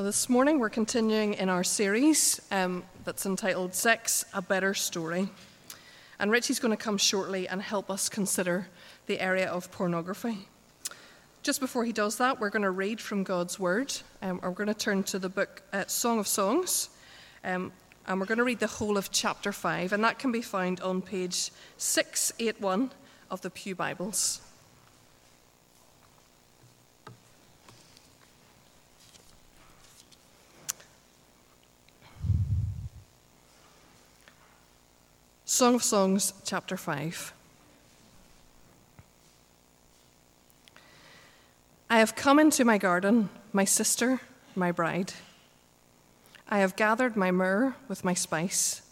Well, this morning we're continuing in our series um, that's entitled Sex A Better Story. And Richie's going to come shortly and help us consider the area of pornography. Just before he does that, we're going to read from God's Word. Um, we're going to turn to the book uh, Song of Songs. Um, and we're going to read the whole of chapter 5. And that can be found on page 681 of the Pew Bibles. Song of Songs, chapter 5. I have come into my garden, my sister, my bride. I have gathered my myrrh with my spice.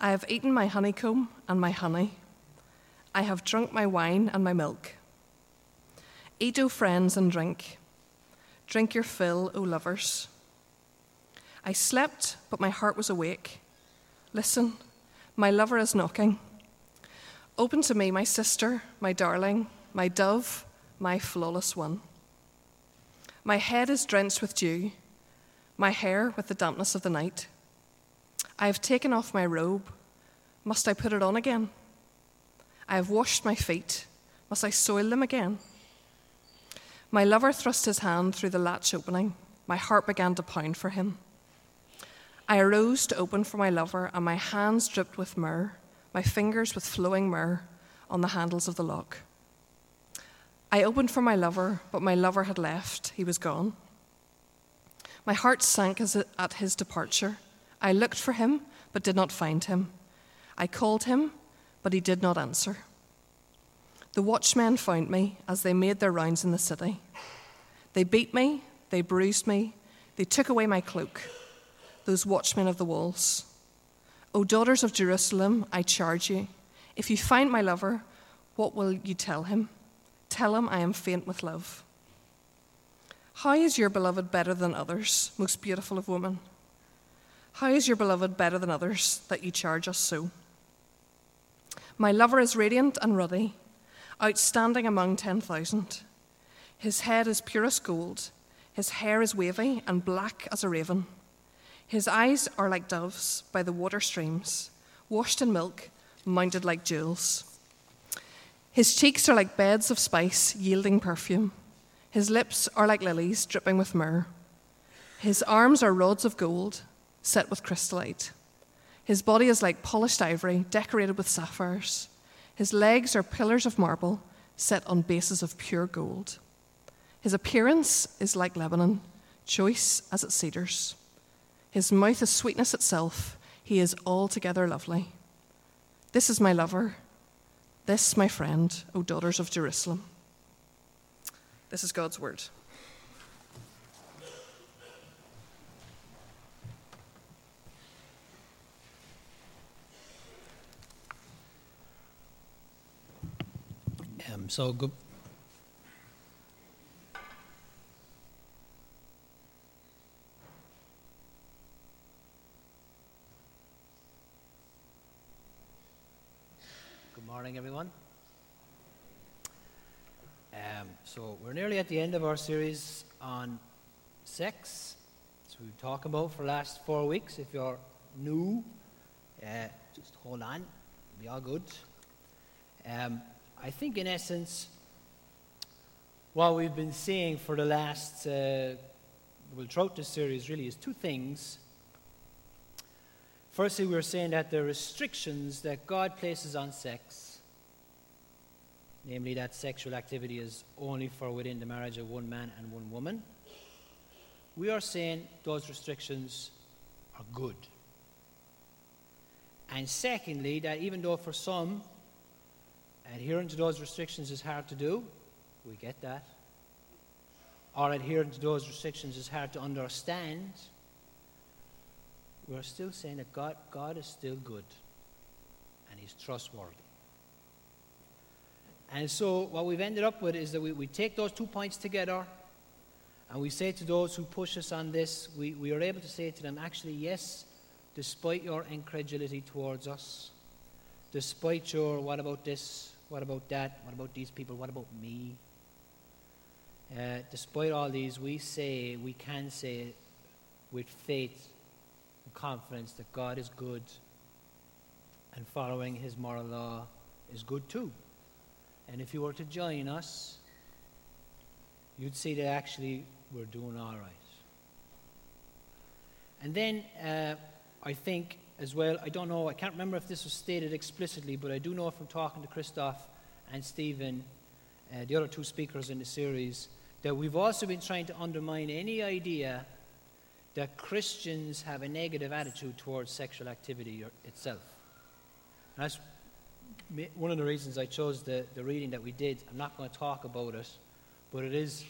I have eaten my honeycomb and my honey. I have drunk my wine and my milk. Eat, O friends, and drink. Drink your fill, O lovers. I slept, but my heart was awake. Listen, my lover is knocking. Open to me, my sister, my darling, my dove, my flawless one. My head is drenched with dew, my hair with the dampness of the night. I have taken off my robe. Must I put it on again? I have washed my feet. Must I soil them again? My lover thrust his hand through the latch opening. My heart began to pound for him. I arose to open for my lover, and my hands dripped with myrrh, my fingers with flowing myrrh on the handles of the lock. I opened for my lover, but my lover had left. He was gone. My heart sank as at his departure. I looked for him, but did not find him. I called him, but he did not answer. The watchmen found me as they made their rounds in the city. They beat me, they bruised me, they took away my cloak those watchmen of the walls. O daughters of Jerusalem, I charge you, if you find my lover, what will you tell him? Tell him I am faint with love. How is your beloved better than others, most beautiful of women? How is your beloved better than others that you charge us so? My lover is radiant and ruddy, outstanding among 10,000. His head is purest gold, his hair is wavy and black as a raven. His eyes are like doves by the water streams, washed in milk, mounted like jewels. His cheeks are like beds of spice, yielding perfume. His lips are like lilies, dripping with myrrh. His arms are rods of gold, set with chrysolite. His body is like polished ivory, decorated with sapphires. His legs are pillars of marble, set on bases of pure gold. His appearance is like Lebanon, choice as its cedars. His mouth is sweetness itself. He is altogether lovely. This is my lover. This, my friend, O daughters of Jerusalem. This is God's word. Um, so, good, morning, everyone. Um, so, we're nearly at the end of our series on sex. So, we've talked about for the last four weeks. If you're new, uh, just hold on, be all good. Um, I think, in essence, what we've been seeing for the last, uh, well, throughout this series really is two things. Firstly, we're saying that the restrictions that God places on sex namely that sexual activity is only for within the marriage of one man and one woman, we are saying those restrictions are good. And secondly, that even though for some adhering to those restrictions is hard to do, we get that, or adhering to those restrictions is hard to understand, we're still saying that God, God is still good and He's trustworthy. And so what we've ended up with is that we, we take those two points together and we say to those who push us on this, we, we are able to say to them, actually, yes, despite your incredulity towards us, despite your what about this, what about that, what about these people, what about me, uh, despite all these, we say, we can say with faith and confidence that God is good and following his moral law is good too. And if you were to join us, you'd see that actually we're doing all right. And then uh, I think as well, I don't know, I can't remember if this was stated explicitly, but I do know from talking to Christoph and Stephen, uh, the other two speakers in the series, that we've also been trying to undermine any idea that Christians have a negative attitude towards sexual activity itself. And that's one of the reasons I chose the, the reading that we did. I'm not going to talk about it, but it is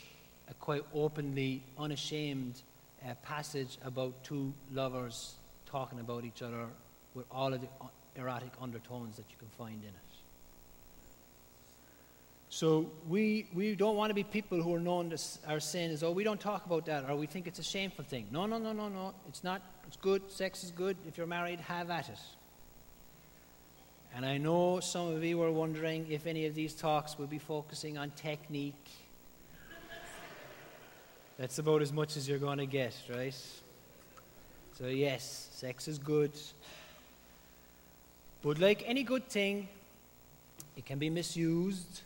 a quite openly, unashamed uh, passage about two lovers talking about each other with all of the erotic undertones that you can find in it. So we, we don't want to be people who are known to our sin as, oh, we don't talk about that, or we think it's a shameful thing. No, no, no, no, no. It's not. It's good. Sex is good. If you're married, have at it. And I know some of you are wondering if any of these talks will be focusing on technique. That's about as much as you're going to get, right? So, yes, sex is good. But, like any good thing, it can be misused.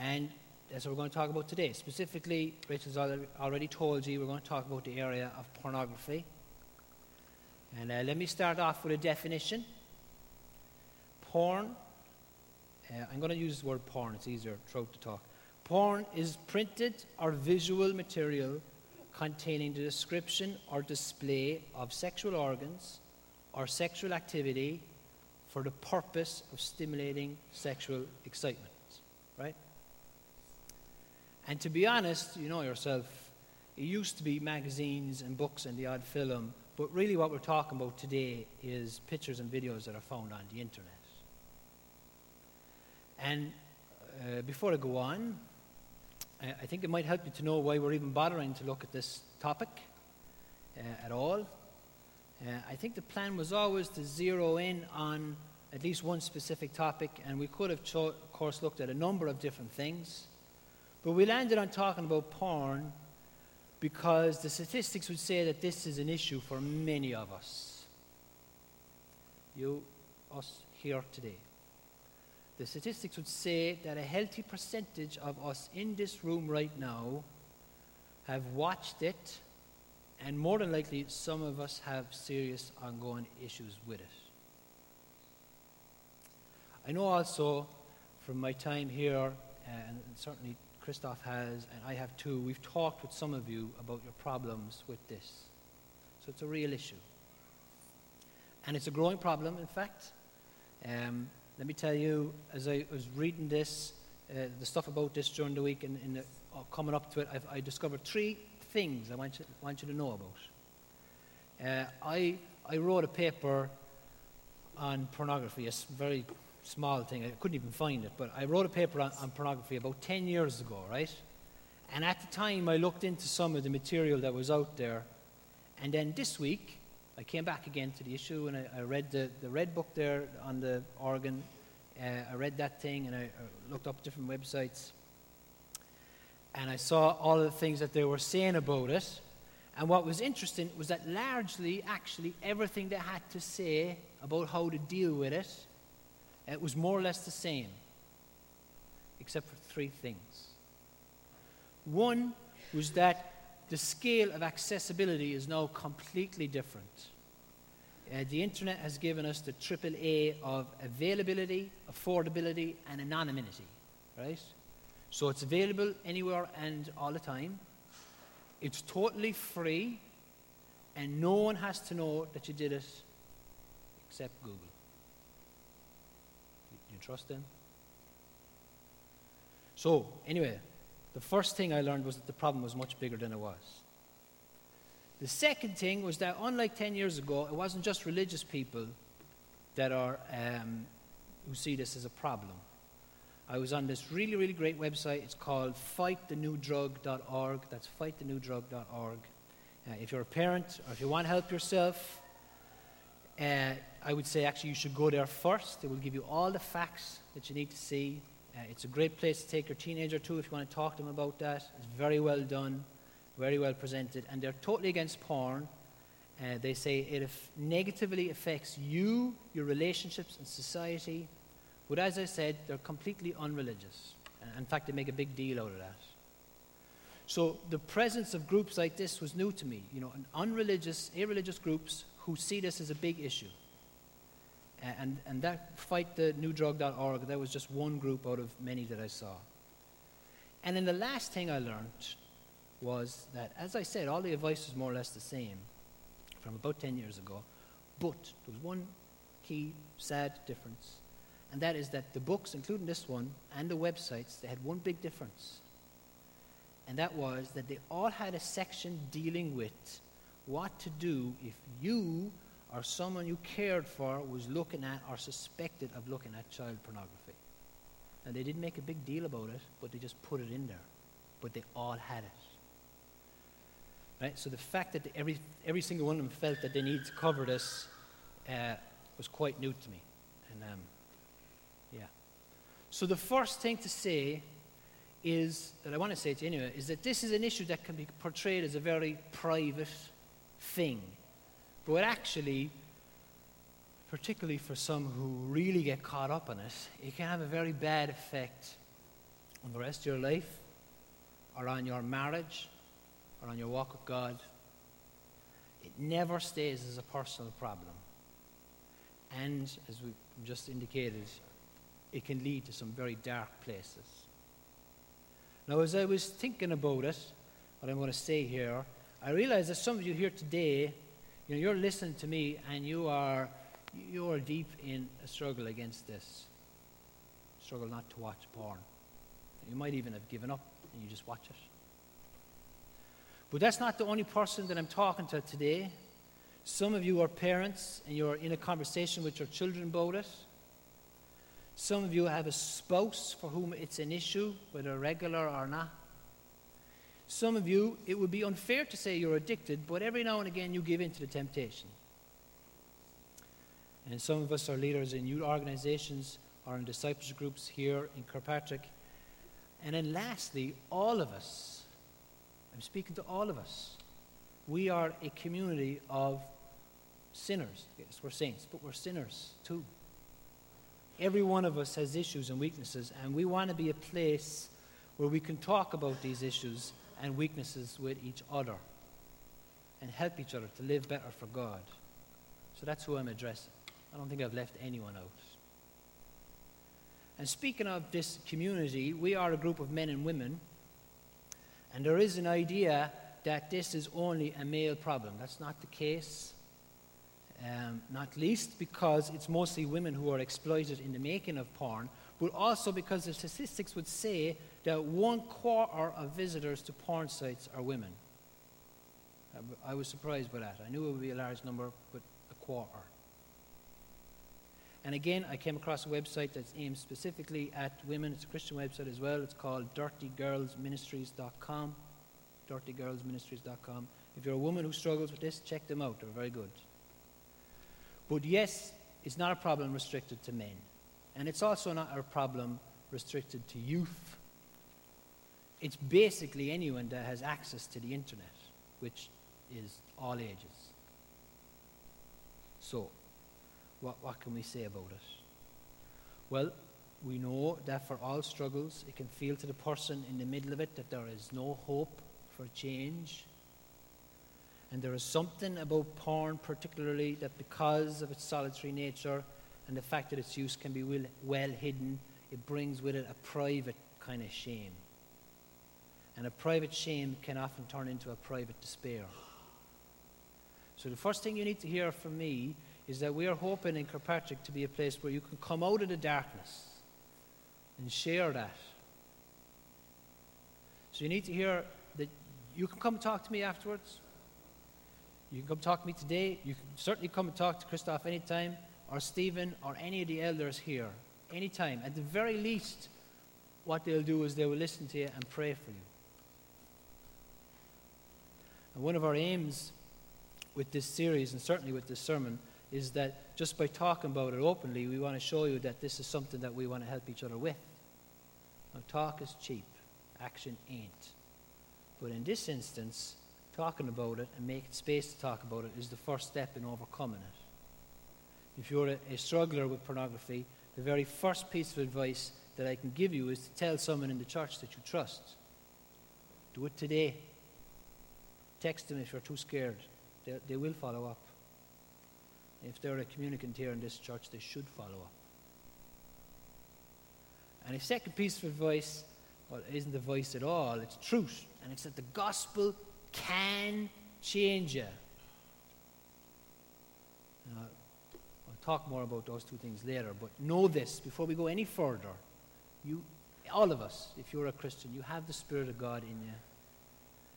And that's what we're going to talk about today. Specifically, Rachel's already told you we're going to talk about the area of pornography. And uh, let me start off with a definition. Porn, uh, I'm going to use the word porn, it's easier throughout the talk. Porn is printed or visual material containing the description or display of sexual organs or sexual activity for the purpose of stimulating sexual excitement. Right? And to be honest, you know yourself, it used to be magazines and books and the odd film, but really what we're talking about today is pictures and videos that are found on the internet. And uh, before I go on, I, think it might help you to know why we're even bothering to look at this topic uh, at all. Uh, I think the plan was always to zero in on at least one specific topic, and we could have, cho- of course, looked at a number of different things. But we landed on talking about porn because the statistics would say that this is an issue for many of us. You, us here today the statistics would say that a healthy percentage of us in this room right now have watched it, and more than likely, some of us have serious ongoing issues with it. I know also from my time here, and certainly Christoph has, and I have too, we've talked with some of you about your problems with this. So it's a real issue. And it's a growing problem, in fact. Um, let me tell you, as I was reading this, uh, the stuff about this during the week and, and uh, coming up to it, I've, i discovered three things I want you, want you to know about. Uh, I, I wrote a paper on pornography, a very small thing. I couldn't even find it, but I wrote a paper on, on pornography about 10 years ago, right? And at the time, I looked into some of the material that was out there. And then this week, I came back again to the issue and I, I read the, the red book there on the organ. Uh, I read that thing and I, I looked up different websites. And I saw all the things that they were saying about it. And what was interesting was that largely, actually, everything they had to say about how to deal with it, it was more or less the same, except for three things. One was that the scale of accessibility is now completely different. Uh, the internet has given us the triple A of availability, affordability, and anonymity, right? So it's available anywhere and all the time. It's totally free, and no one has to know that you did it except Google. You, you trust them? So, anyway, the first thing I learned was that the problem was much bigger than it was. The second thing was that, unlike 10 years ago, it wasn't just religious people that are, um, who see this as a problem. I was on this really, really great website. It's called fightthenewdrug.org. That's fightthenewdrug.org. Uh, if you're a parent or if you want to help yourself, uh, I would say actually you should go there first. It will give you all the facts that you need to see uh, it's a great place to take your teenager to if you want to talk to them about that. It's very well done. very well presented, and they're totally against porn. Uh, they say it negatively affects you, your relationships, and society. But as I said, they're completely unreligious. Uh, in fact, they make a big deal out of that. So the presence of groups like this was new to me. You know, unreligious, irreligious groups who see this as a big issue. And, and that fightthenewdrug.org, that was just one group out of many that I saw. And then the last thing I learned was that, as I said, all the advice was more or less the same from about 10 years ago. But there was one key, sad difference. And that is that the books, including this one, and the websites, they had one big difference. And that was that they all had a section dealing with what to do if you or someone you cared for was looking at or suspected of looking at child pornography. And they didn't make a big deal about it, but they just put it in there. But they all had it. Right? So the fact that every, every single one of them felt that they needed to cover this uh, was quite new to me. And um, yeah. So the first thing to say is, that I want to say to you anyway, is that this is an issue that can be portrayed as a very private thing. But actually, particularly for some who really get caught up in it, it can have a very bad effect on the rest of your life, or on your marriage, or on your walk with God. It never stays as a personal problem. And, as we just indicated, it can lead to some very dark places. Now, as I was thinking about it, what I'm going to say here, I realize that some of you here today, you know, you're listening to me and you are, you are deep in a struggle against this. Struggle not to watch porn. You might even have given up and you just watch it. But that's not the only person that I'm talking to today. Some of you are parents and you're in a conversation with your children about it. Some of you have a spouse for whom it's an issue, whether regular or not. Some of you, it would be unfair to say you're addicted, but every now and again you give in to the temptation. And some of us are leaders in youth organizations or in discipleship groups here in Kirkpatrick. And then lastly, all of us I'm speaking to all of us. We are a community of sinners. Yes, we're saints, but we're sinners too. Every one of us has issues and weaknesses, and we want to be a place where we can talk about these issues and weaknesses with each other and help each other to live better for God. So that's who I'm addressing. I don't think I've left anyone out. And speaking of this community, we are a group of men and women and there is an idea that this is only a male problem. That's not the case. Um, not least because it's mostly women who are exploited in the making of porn, but also because the statistics would say that one quarter of visitors to porn sites are women. I was surprised by that. I knew it would be a large number, but a quarter. And again, I came across a website that's aimed specifically at women. It's a Christian website as well. It's called dirtygirlsministries.com. Dirtygirlsministries.com. If you're a woman who struggles with this, check them out. They're very good. But yes, it's not a problem restricted to men. And it's also not a problem restricted to youth. It's basically anyone that has access to the internet, which is all ages. So, what, what can we say about it? Well, we know that for all struggles, it can feel to the person in the middle of it that there is no hope for change. And there is something about porn, particularly, that because of its solitary nature and the fact that its use can be well, well hidden, it brings with it a private kind of shame. And a private shame can often turn into a private despair. So, the first thing you need to hear from me is that we are hoping in Kirkpatrick to be a place where you can come out of the darkness and share that. So you need to hear that you can come and talk to me afterwards. You can come talk to me today. You can certainly come and talk to Christoph anytime, or Stephen, or any of the elders here, anytime. At the very least, what they'll do is they will listen to you and pray for you. And one of our aims with this series, and certainly with this sermon, is that just by talking about it openly, we want to show you that this is something that we want to help each other with. Now, talk is cheap, action ain't. But in this instance, talking about it and making space to talk about it is the first step in overcoming it. If you're a, a struggler with pornography, the very first piece of advice that I can give you is to tell someone in the church that you trust. Do it today. Text them if you're too scared. They, they will follow up. If they're a communicant here in this church, they should follow up. And a second piece of advice, well, it isn't advice at all, it's truth. And it's that the gospel can change you. Talk more about those two things later, but know this before we go any further. You, all of us, if you're a Christian, you have the Spirit of God in you.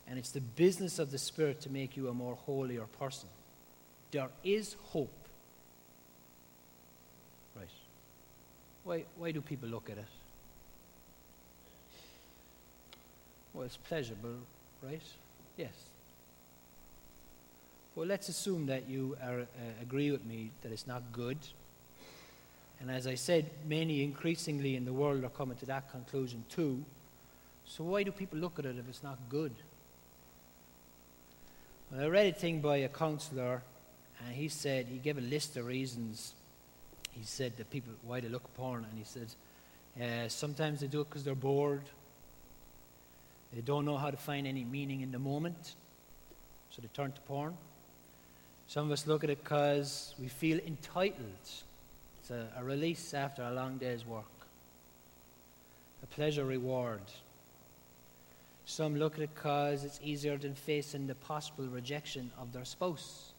And it's the business of the Spirit to make you a more holier person. There is hope. Right. Why, why do people look at it? Well, it's pleasurable, right? Yes. Well, let's assume that you are, uh, agree with me that it's not good. And as I said, many increasingly in the world are coming to that conclusion too. So why do people look at it if it's not good? Well, I read a thing by a counselor, and he said, he gave a list of reasons. He said that people, why they look porn, and he said, uh, sometimes they do it because they're bored. They don't know how to find any meaning in the moment, so they turn to porn. Some of us look at it because we feel entitled. It's a, a release after a long day's work, a pleasure reward. Some look at it because it's easier than facing the possible rejection of their spouse.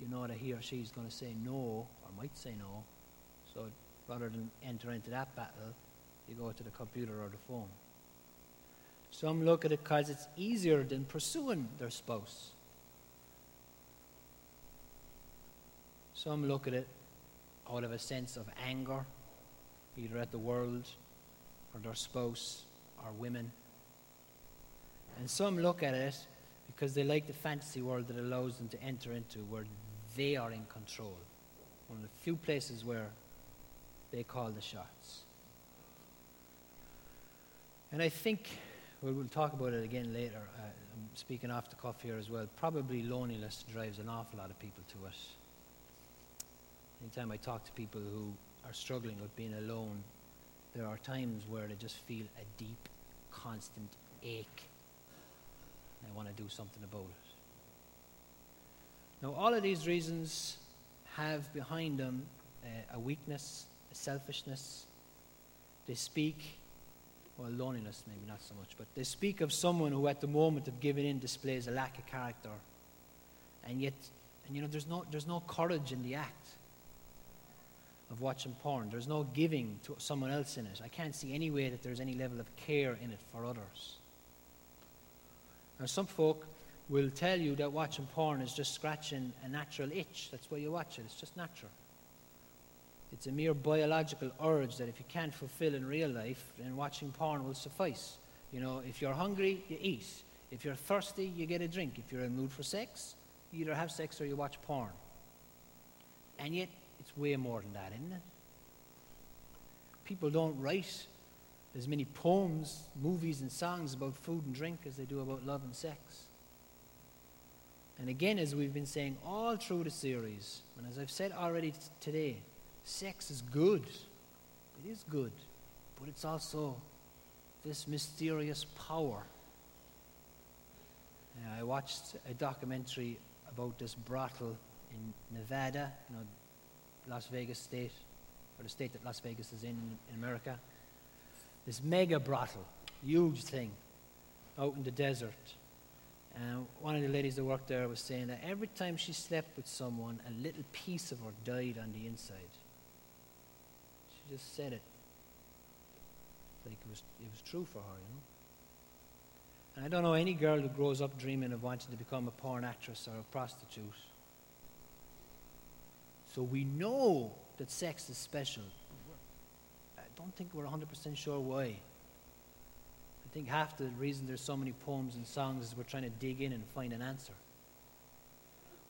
You know that he or she is going to say no, or might say no. So rather than enter into that battle, you go to the computer or the phone. Some look at it because it's easier than pursuing their spouse. Some look at it out of a sense of anger, either at the world or their spouse or women. And some look at it because they like the fantasy world that allows them to enter into where they are in control. One of the few places where they call the shots. And I think well, we'll talk about it again later. Uh, I'm speaking off the cuff here as well. Probably loneliness drives an awful lot of people to it. Anytime I talk to people who are struggling with being alone, there are times where they just feel a deep, constant ache. And they want to do something about it. Now, all of these reasons have behind them uh, a weakness, a selfishness. They speak well, loneliness, maybe not so much, but they speak of someone who, at the moment of giving in, displays a lack of character. And yet, and you know, there's no, there's no courage in the act of watching porn. There's no giving to someone else in it. I can't see any way that there's any level of care in it for others. Now, some folk will tell you that watching porn is just scratching a natural itch. That's why you watch it, it's just natural. It's a mere biological urge that if you can't fulfill in real life, then watching porn will suffice. You know, if you're hungry, you eat. If you're thirsty, you get a drink. If you're in mood for sex, you either have sex or you watch porn. And yet, it's way more than that, isn't it? People don't write as many poems, movies, and songs about food and drink as they do about love and sex. And again, as we've been saying all through the series, and as I've said already t- today, Sex is good. It is good. But it's also this mysterious power. I watched a documentary about this brothel in Nevada, you know, Las Vegas state, or the state that Las Vegas is in in America. This mega brothel, huge thing, out in the desert. And one of the ladies that worked there was saying that every time she slept with someone, a little piece of her died on the inside She just said it. Like it was, it was true for her, you know. And I don't know any girl who grows up dreaming of wanting to become a porn actress or a prostitute. So we know that sex is special. I don't think we're 100% sure why. I think half the reason there's so many poems and songs is we're trying to dig in and find an answer.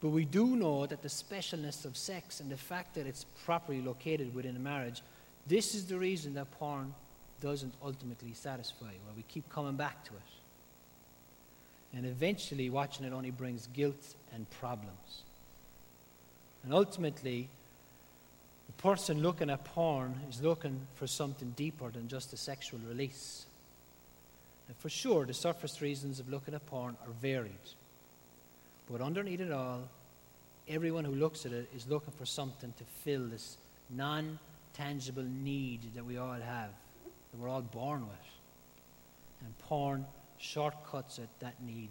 But we do know that the specialness of sex and the fact that it's properly located within a marriage this is the reason that porn doesn't ultimately satisfy, where we keep coming back to it. And eventually, watching it only brings guilt and problems. And ultimately, the person looking at porn is looking for something deeper than just a sexual release. And for sure, the surface reasons of looking at porn are varied. But underneath it all, everyone who looks at it is looking for something to fill this non tangible need that we all have, that we're all born with. And porn shortcuts at that need.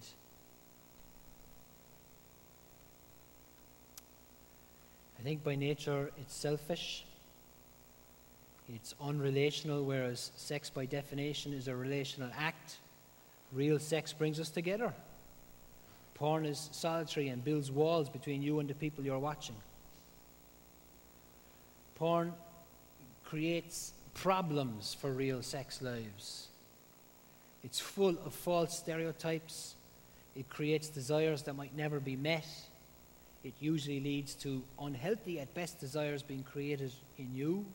I think by nature it's selfish, it's unrelational, whereas sex by definition is a relational act. Real sex brings us together. Porn is solitary and builds walls between you and the people you're watching. Porn creates problems for real sex lives. It's full of false stereotypes. It creates desires that might never be met. It usually leads to unhealthy, at best, desires being created in you.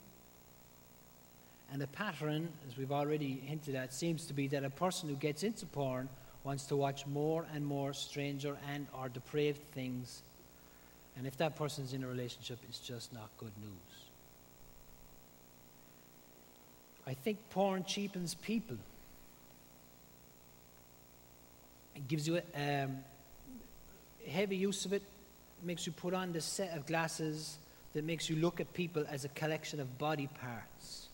And the pattern, as we've already hinted at, seems to be that a person who gets into porn wants to watch more and more stranger and or depraved things. And if that person's in a relationship, it's just not good news. I think porn cheapens people. It gives you a um, heavy use of it, makes you put on this set of glasses that makes you look at people as a collection of body parts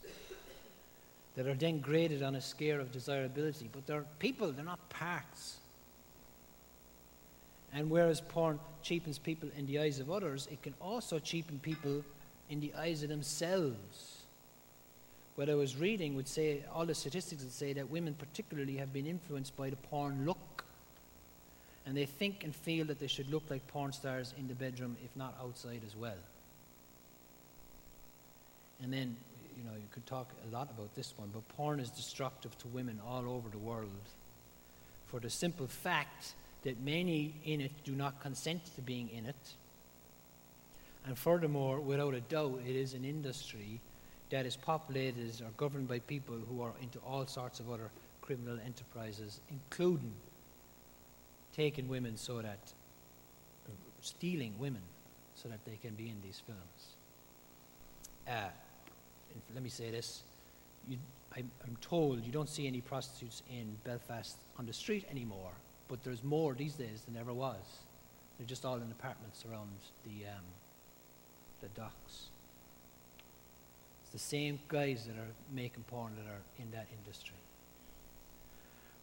that are then graded on a scale of desirability. But they're people, they're not parts. And whereas porn cheapens people in the eyes of others, it can also cheapen people in the eyes of themselves. What I was reading would say, all the statistics would say that women particularly have been influenced by the porn look. And they think and feel that they should look like porn stars in the bedroom, if not outside as well. And then, you know, you could talk a lot about this one, but porn is destructive to women all over the world for the simple fact that many in it do not consent to being in it. And furthermore, without a doubt, it is an industry that is populated or governed by people who are into all sorts of other criminal enterprises, including taking women so that, stealing women so that they can be in these films. Uh, let me say this. You, I, I'm told you don't see any prostitutes in Belfast on the street anymore, but there's more these days than ever was. They're just all in apartments around the, um, the docks. It's the same guys that are making porn that are in that industry.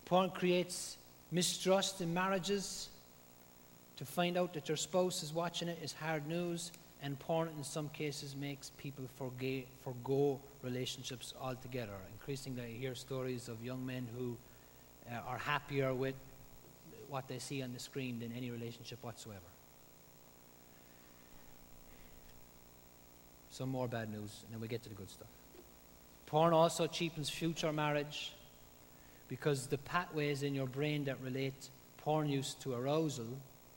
Porn creates mistrust in marriages. To find out that your spouse is watching it is hard news, and porn in some cases makes people forget, forgo relationships altogether. Increasingly, I hear stories of young men who uh, are happier with what they see on the screen than any relationship whatsoever. Some more bad news, and then we get to the good stuff. Porn also cheapens future marriage because the pathways in your brain that relate porn use to arousal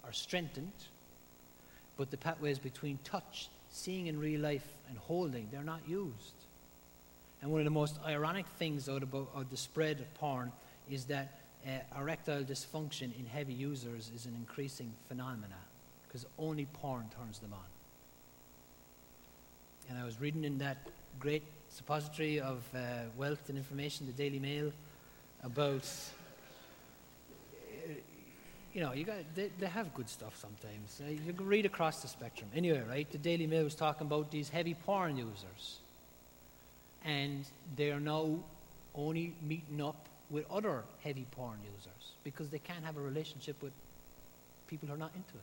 are strengthened, but the pathways between touch, seeing in real life, and holding, they're not used. And one of the most ironic things out about out the spread of porn is that uh, erectile dysfunction in heavy users is an increasing phenomenon because only porn turns them on. And I was reading in that great suppository of uh, wealth and information, the Daily Mail, about you know, you got they, they have good stuff sometimes. Uh, you can read across the spectrum. Anyway, right? The Daily Mail was talking about these heavy porn users, and they are now only meeting up with other heavy porn users because they can't have a relationship with people who are not into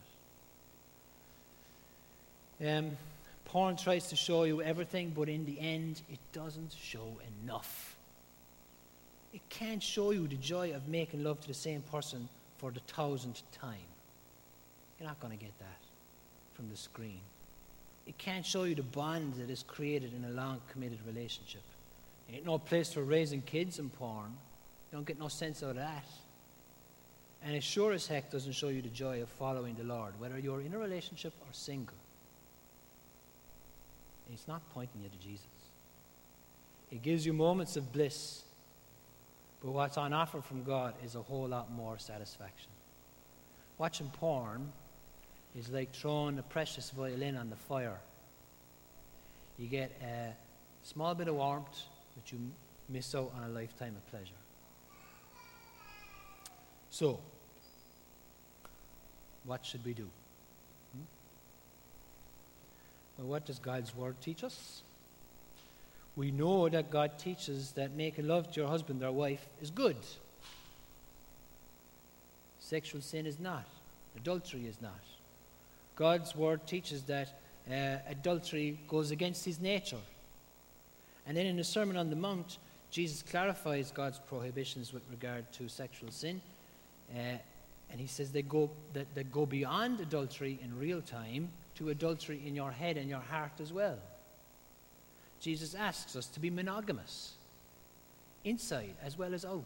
it. Um, porn tries to show you everything, but in the end, it doesn't show enough. It can't show you the joy of making love to the same person for the thousandth time. You're not going to get that from the screen. It can't show you the bond that is created in a long committed relationship. Ain't no place for raising kids in porn. You don't get no sense out of that. And it sure as heck doesn't show you the joy of following the Lord, whether you're in a relationship or single. It's not pointing you to Jesus. It gives you moments of bliss, but what's on offer from God is a whole lot more satisfaction. watching porn is like throwing a precious violin on the fire. You get a small bit of warmth, but you miss out on a lifetime of pleasure. So, what should we do? Hmm? Well, what does God's Word teach us? We know that God teaches that making love to your husband or wife is good. Sexual sin is not. Adultery is not. God's Word teaches that uh, adultery goes against his nature. And then in the Sermon on the Mount, Jesus clarifies God's prohibitions with regard to sexual sin. Uh, and he says they go, that, they go beyond adultery in real time to adultery in your head and your heart as well. Jesus asks us to be monogamous, inside as well as out.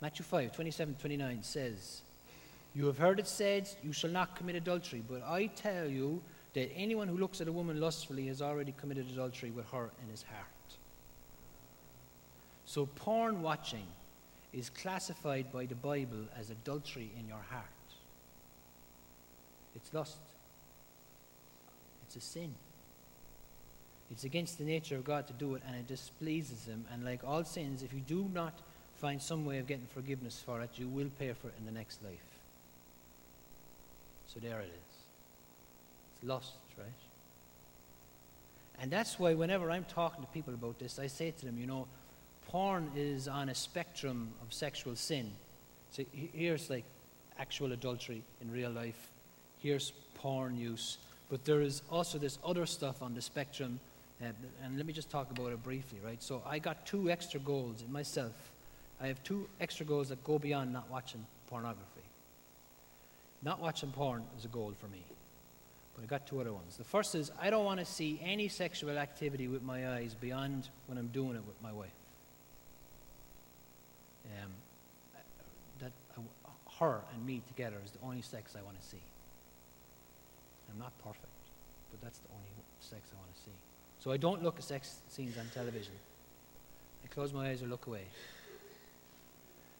Matthew 5 27 29 says, You have heard it said, You shall not commit adultery, but I tell you that anyone who looks at a woman lustfully has already committed adultery with her in his heart. So, porn watching is classified by the Bible as adultery in your heart. It's lust, it's a sin. It's against the nature of God to do it, and it displeases Him. And like all sins, if you do not find some way of getting forgiveness for it, you will pay for it in the next life. So there it is. It's lust, right? And that's why whenever I'm talking to people about this, I say to them, you know, porn is on a spectrum of sexual sin. So here's like actual adultery in real life. Here's porn use. But there is also this other stuff on the spectrum. Uh, and let me just talk about it briefly, right? So I got two extra goals in myself. I have two extra goals that go beyond not watching pornography. Not watching porn is a goal for me. But I got two other ones. The first is I don't want to see any sexual activity with my eyes beyond when I'm doing it with my wife. Um, that uh, her and me together is the only sex I want to see. I'm not perfect, but that's the only sex I want to see. So I don't look at sex scenes on television. I close my eyes or look away.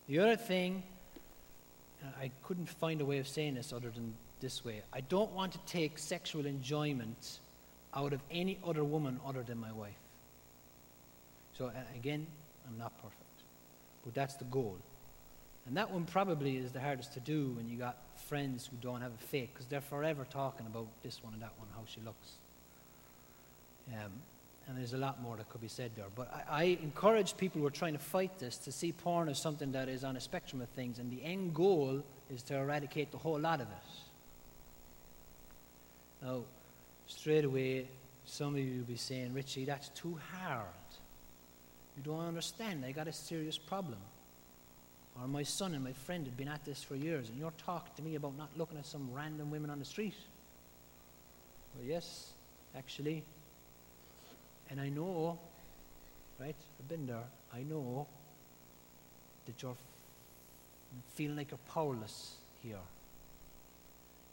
The other thing, uh, I couldn't find a way of saying this other than this way. I don't want to take sexual enjoyment out of any other woman other than my wife. So uh, again, I'm not perfect. But that's the goal. And that one probably is the hardest to do when you got friends who don't have a faith, because they're forever talking about this one and that one, how she looks. Um, and there's a lot more that could be said there. But I, I, encourage people who are trying to fight this to see porn as something that is on a spectrum of things, and the end goal is to eradicate the whole lot of it. Now, straight away, some of you will be saying, Richie, that's too hard. You don't understand. I got a serious problem. Or my son and my friend had been at this for years, and you're talking to me about not looking at some random women on the street. Well, yes, actually. And I know, right? I've been there. I know that you're feeling like you're powerless here.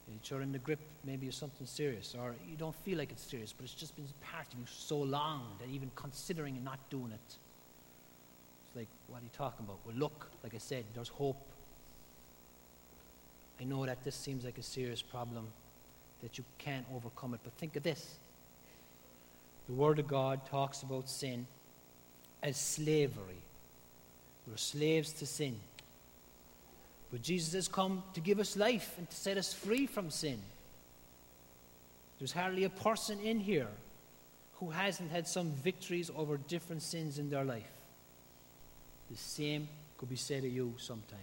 That you're in the grip maybe of something serious, or you don't feel like it's serious, but it's just been part of you so long that even considering and not doing it It's like, what are you talking about? Well, look, like I said, there's hope. I know that this seems like a serious problem, that you can't overcome it, but think of this. The Word of God talks about sin as slavery. We're slaves to sin. But Jesus has come to give us life and to set us free from sin. There's hardly a person in here who hasn't had some victories over different sins in their life. The same could be said of you sometime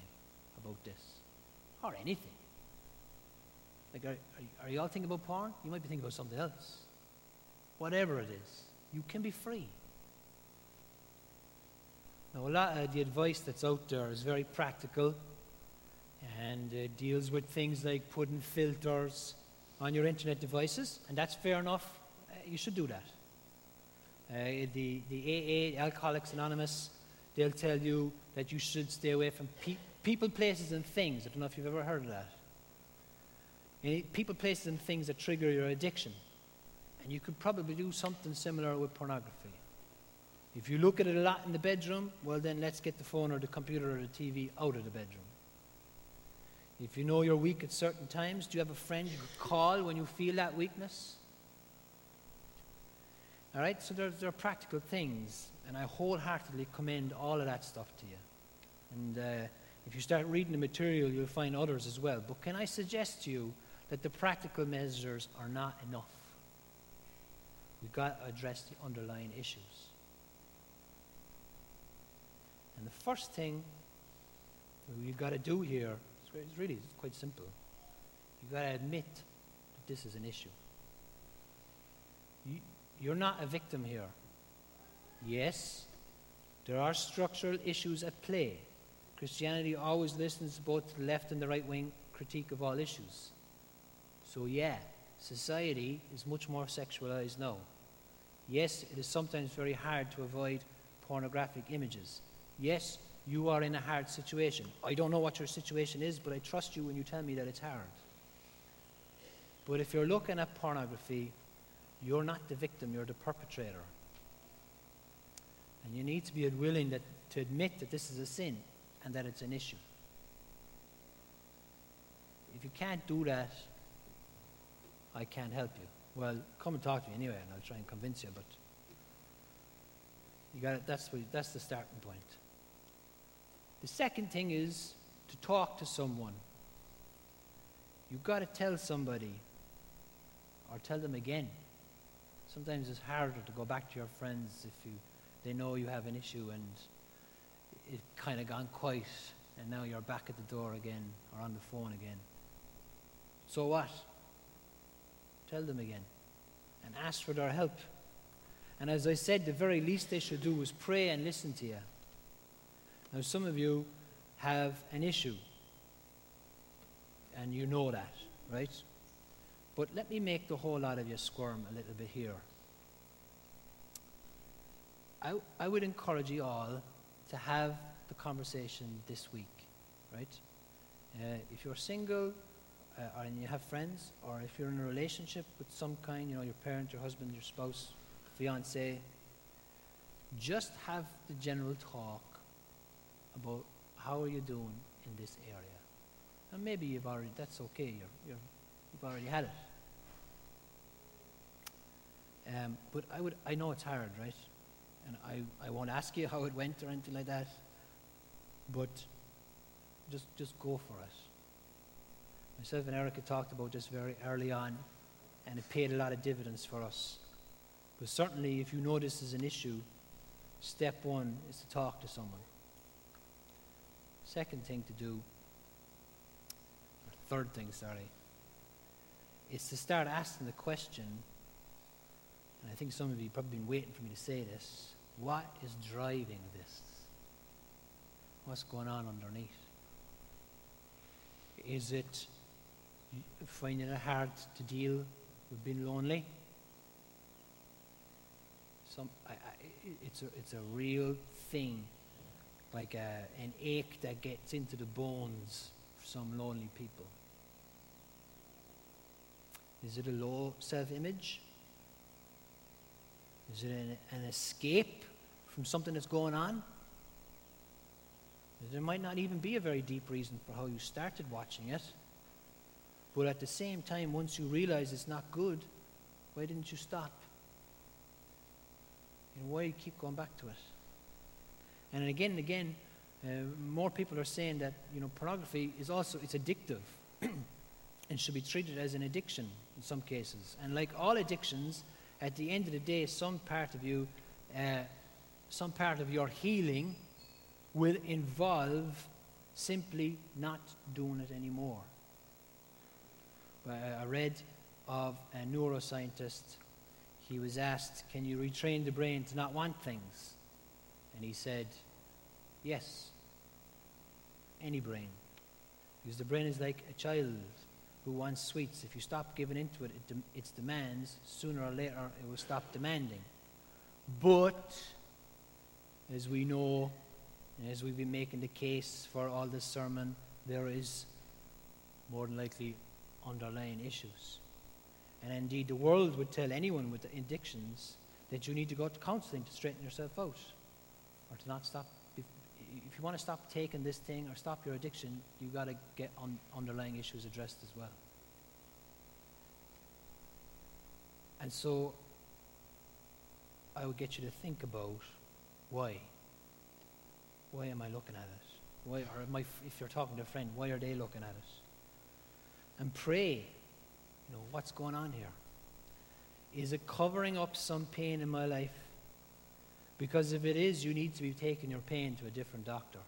about this, or anything. Like, are, are, are you all thinking about porn? You might be thinking about something else. Whatever it is, you can be free. Now, a lot of the advice that's out there is very practical and uh, deals with things like putting filters on your internet devices, and that's fair enough. Uh, you should do that. Uh, the, the AA, Alcoholics Anonymous, they'll tell you that you should stay away from pe- people, places, and things. I don't know if you've ever heard of that. People, places, and things that trigger your addiction. And you could probably do something similar with pornography. If you look at it a lot in the bedroom, well, then let's get the phone or the computer or the TV out of the bedroom. If you know you're weak at certain times, do you have a friend you could call when you feel that weakness? All right, so there, there are practical things, and I wholeheartedly commend all of that stuff to you. And uh, if you start reading the material, you'll find others as well. But can I suggest to you that the practical measures are not enough? We've got to address the underlying issues. And the first thing we've got to do here is really it's quite simple. You've got to admit that this is an issue. You, you're not a victim here. Yes, there are structural issues at play. Christianity always listens both to the left and the right wing critique of all issues. So, yeah, society is much more sexualized now. Yes, it is sometimes very hard to avoid pornographic images. Yes, you are in a hard situation. I don't know what your situation is, but I trust you when you tell me that it's hard. But if you're looking at pornography, you're not the victim, you're the perpetrator. And you need to be willing that, to admit that this is a sin and that it's an issue. If you can't do that, I can't help you. Well, come and talk to me anyway, and I'll try and convince you. But you got That's that's the starting point. The second thing is to talk to someone. You've got to tell somebody, or tell them again. Sometimes it's harder to go back to your friends if you they know you have an issue and it's kind of gone quiet, and now you're back at the door again or on the phone again. So what? Tell them again and ask for their help. And as I said, the very least they should do is pray and listen to you. Now, some of you have an issue, and you know that, right? But let me make the whole lot of you squirm a little bit here. I, I would encourage you all to have the conversation this week, right? Uh, if you're single uh, or you have friends, or if you're in a relationship with some kind, you know, your parent, your husband, your spouse, fiance, just have the general talk about how are you doing in this area. And maybe you've already, that's okay, you're, you're, you've already had it. Um, but I, would, I know it's hard, right? And I, I won't ask you how it went or anything like that, but just, just go for it. Myself and Erica talked about this very early on, and it paid a lot of dividends for us. But certainly, if you know this is an issue, step one is to talk to someone. Second thing to do, or third thing, sorry, is to start asking the question and I think some of you have probably been waiting for me to say this. What is driving this? What's going on underneath? Is it finding it hard to deal with being lonely? Some, I, I, it's, a, it's a real thing, like a, an ache that gets into the bones for some lonely people. Is it a low self image? Is it an, an escape from something that's going on? There might not even be a very deep reason for how you started watching it. But at the same time, once you realize it's not good, why didn't you stop? And why you keep going back to it? And again and again, uh, more people are saying that you know pornography is also it's addictive and should be treated as an addiction in some cases. And like all addictions, at the end of the day, some part of you, uh, some part of your healing will involve simply not doing it anymore. I read of a neuroscientist. He was asked, Can you retrain the brain to not want things? And he said, Yes. Any brain. Because the brain is like a child who wants sweets, if you stop giving into it, it its demands, sooner or later it will stop demanding. But, as we know, and as we've been making the case for all this sermon, there is more than likely underlying issues. And indeed, the world would tell anyone with addictions that you need to go to counseling to straighten yourself out or to not stop if you want to stop taking this thing or stop your addiction, you've got to get on underlying issues addressed as well. And so I would get you to think about why. Why am I looking at it? Why, or I, if you're talking to a friend, why are they looking at it? And pray, you know, what's going on here? Is it covering up some pain in my life? Because if it is, you need to be taking your pain to a different doctor.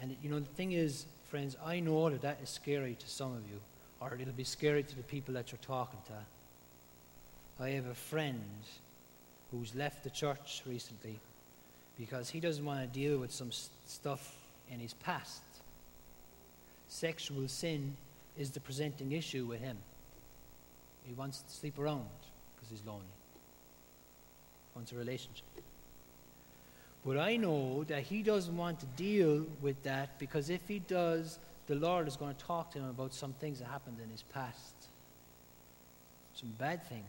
And you know, the thing is, friends, I know that that is scary to some of you, or it'll be scary to the people that you're talking to. I have a friend who's left the church recently because he doesn't want to deal with some stuff in his past. Sexual sin is the presenting issue with him. He wants to sleep around because he's lonely. He Wants a relationship. But I know that he doesn't want to deal with that because if he does, the Lord is going to talk to him about some things that happened in his past. Some bad things.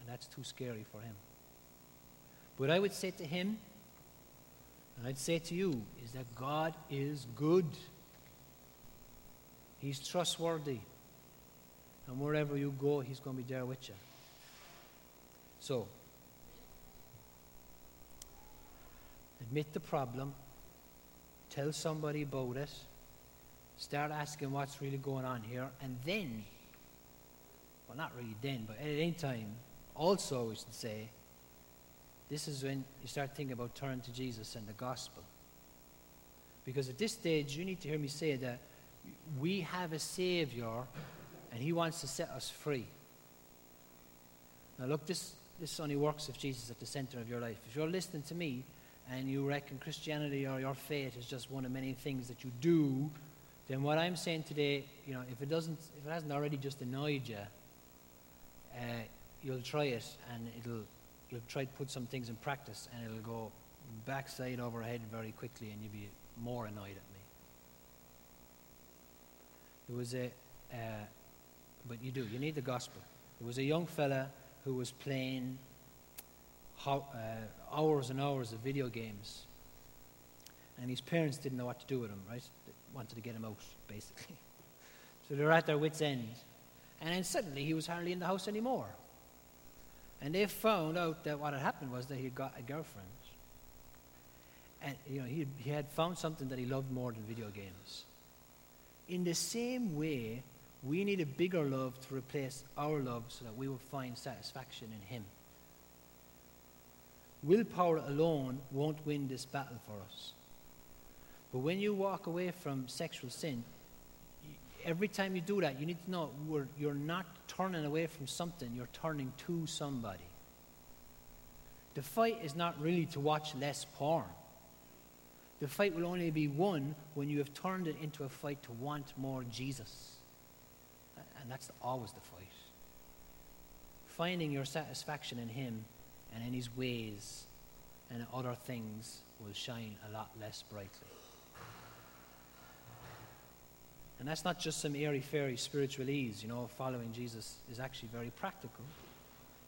And that's too scary for him. What I would say to him, and I'd say to you, is that God is good. He's trustworthy. And wherever you go, He's going to be there with you. So, admit the problem, tell somebody about it, start asking what's really going on here, and then, well, not really then, but at any time, also, we should say, this is when you start thinking about turning to Jesus and the gospel. Because at this stage, you need to hear me say that we have a Savior and He wants to set us free. Now, look, this, this only works if Jesus is at the center of your life. If you're listening to me and you reckon Christianity or your faith is just one of many things that you do, then what I'm saying today, you know, if it doesn't, if it hasn't already just annoyed you, uh, you'll try it and it'll you'll try to put some things in practice and it'll go backside over head very quickly and you'll be more annoyed at me. There was a, uh, but you do, you need the gospel. There was a young fella who was playing uh, hours and hours of video games and his parents didn't know what to do with him, right? They wanted to get him out, basically. so they were at their wits' end. And then suddenly he was hardly in the house anymore. And they found out that what had happened was that he had got a girlfriend. And you know, he, he had found something that he loved more than video games. In the same way, we need a bigger love to replace our love so that we will find satisfaction in him. Willpower alone won't win this battle for us. But when you walk away from sexual sin, every time you do that, you need to know you're not turning away from something, you're turning to somebody. The fight is not really to watch less porn. The fight will only be won when you have turned it into a fight to want more Jesus. And that's always the fight. Finding your satisfaction in Him and in His ways and other things will shine a lot less brightly. And that's not just some airy fairy spiritual ease, you know, following Jesus is actually very practical.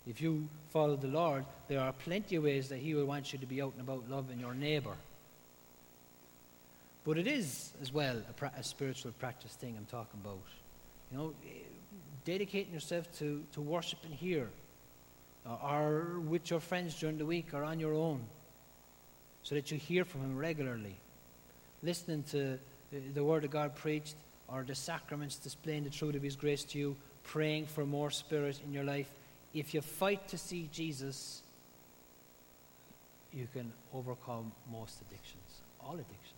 If you follow the Lord, there are plenty of ways that He will want you to be out and about loving your neighbor. But it is, as well, a, pra- a spiritual practice thing I'm talking about. You know, eh, dedicating yourself to, to worshiping here, uh, or, or with your friends during the week, or on your own, so that you hear from Him regularly. Listening to the, the Word of God preached, or the sacraments displaying the truth of His grace to you, praying for more Spirit in your life, if you fight to see Jesus, you can overcome most addictions, all addictions,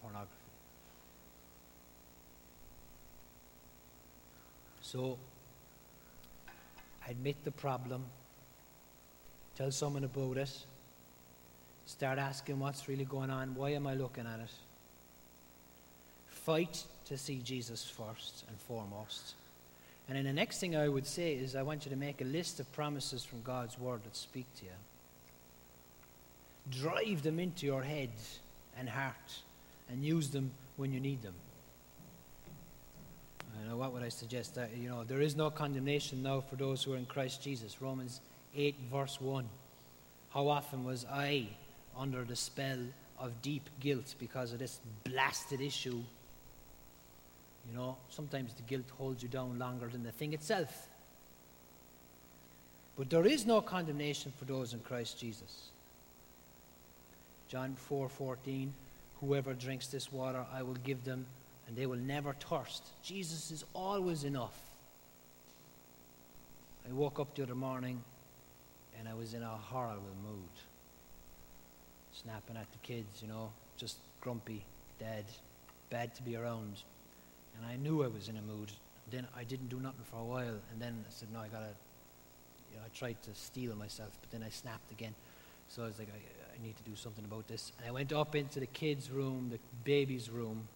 pornography. So, admit the problem, tell someone about it, start asking what's really going on, why am I looking at it? Fight to see Jesus first and foremost. And then the next thing I would say is I want you to make a list of promises from God's word that speak to you. Drive them into your head and heart and use them when you need them. Know what would I suggest? That, you know, there is no condemnation now for those who are in Christ Jesus. Romans 8, verse 1. How often was I under the spell of deep guilt because of this blasted issue? You know, sometimes the guilt holds you down longer than the thing itself. But there is no condemnation for those in Christ Jesus. John 4:14 Whoever drinks this water I will give them and they will never thirst. Jesus is always enough. I woke up the other morning and I was in a horrible mood. Snapping at the kids, you know, just grumpy, dead, bad to be around. And I knew I was in a mood. Then I didn't do nothing for a while, and then I said, no, I gotta, you know, I tried to steel myself, but then I snapped again. So I was like, I, I need to do something about this. And I went up into the kids' room, the baby's room,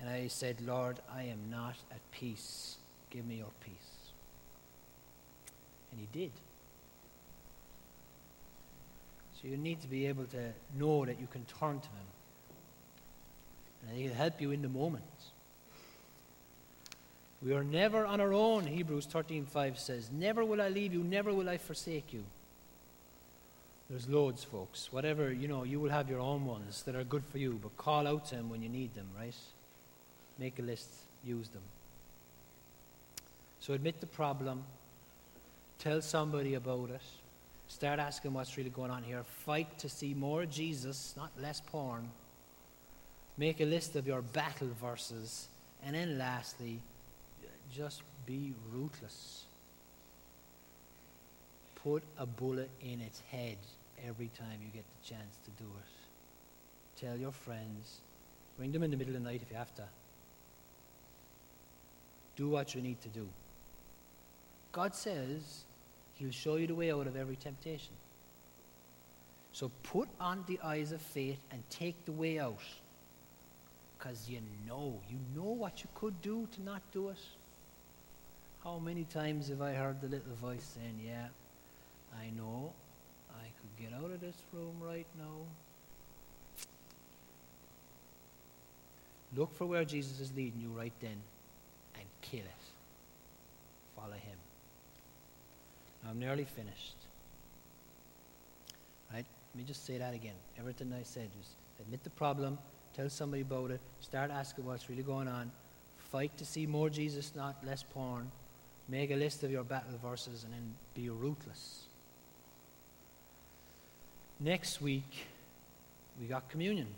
and I said, Lord, I am not at peace. Give me your peace. And he did. So you need to be able to know that you can turn to him. And he'll help you in the moment. We are never on our own, Hebrews 13:5 says. Never will I leave you, never will I forsake you. There's loads, folks. Whatever, you know, you will have your own ones that are good for you, but call out to him when you need them, right? Make a list, use them. So admit the problem, tell somebody about it, start asking what's really going on here, fight to see more Jesus, not less porn. Make a list of your battle verses, and then lastly, just be ruthless. Put a bullet in its head every time you get the chance to do it. Tell your friends, bring them in the middle of the night if you have to. Do what you need to do. God says He'll show you the way out of every temptation. So put on the eyes of faith and take the way out. Because you know, you know what you could do to not do it. How many times have I heard the little voice saying, Yeah, I know I could get out of this room right now. Look for where Jesus is leading you right then and kill it. Follow him. I'm nearly finished. Right? Let me just say that again. Everything I said was admit the problem, tell somebody about it, start asking what's really going on, fight to see more Jesus, not less porn, make a list of your battle verses, and then be ruthless. Next week, we got communion.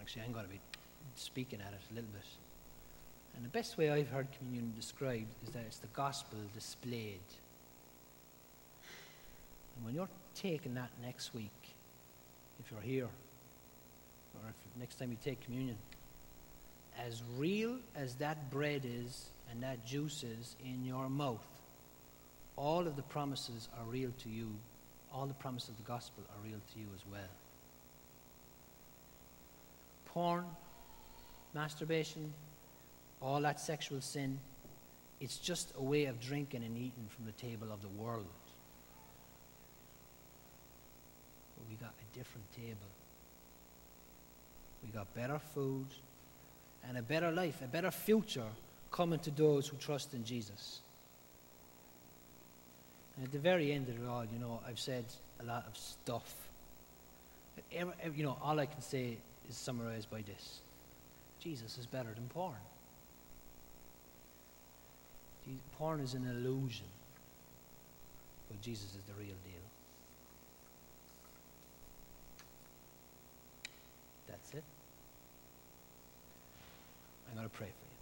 Actually, I'm going to be speaking at it a little bit. And the best way I've heard communion described is that it's the gospel displayed. And when you're taking that next week, if you're here, or if next time you take communion, as real as that bread is and that juice is in your mouth, all of the promises are real to you. All the promises of the gospel are real to you as well. Porn, masturbation, all that sexual sin, it's just a way of drinking and eating from the table of the world. But we got a different table. We got better food and a better life, a better future coming to those who trust in Jesus. And at the very end of it all, you know, I've said a lot of stuff. You know, all I can say is summarized by this Jesus is better than porn. Porn is an illusion, but Jesus is the real deal. That's it. I'm going to pray for you.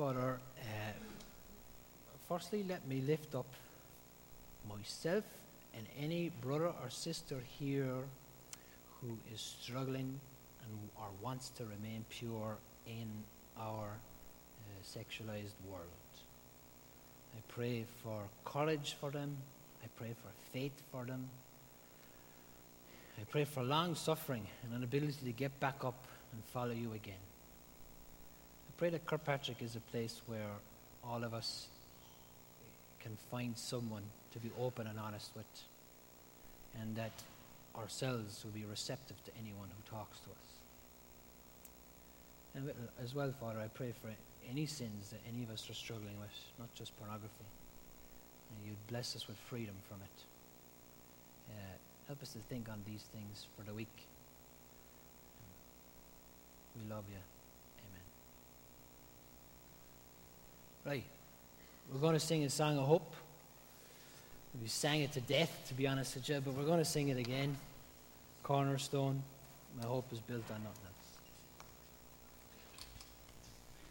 Father, uh, firstly, let me lift up myself and any brother or sister here who is struggling and or wants to remain pure in our uh, sexualized world. I pray for courage for them. I pray for faith for them. I pray for long suffering and an ability to get back up and follow you again. Pray that Kirkpatrick is a place where all of us can find someone to be open and honest with, and that ourselves will be receptive to anyone who talks to us. And as well, Father, I pray for any sins that any of us are struggling with, not just pornography. And you'd bless us with freedom from it. Uh, help us to think on these things for the week. We love you. Right. We're going to sing a song of hope. We sang it to death, to be honest with you, but we're going to sing it again. Cornerstone. My hope is built on nothing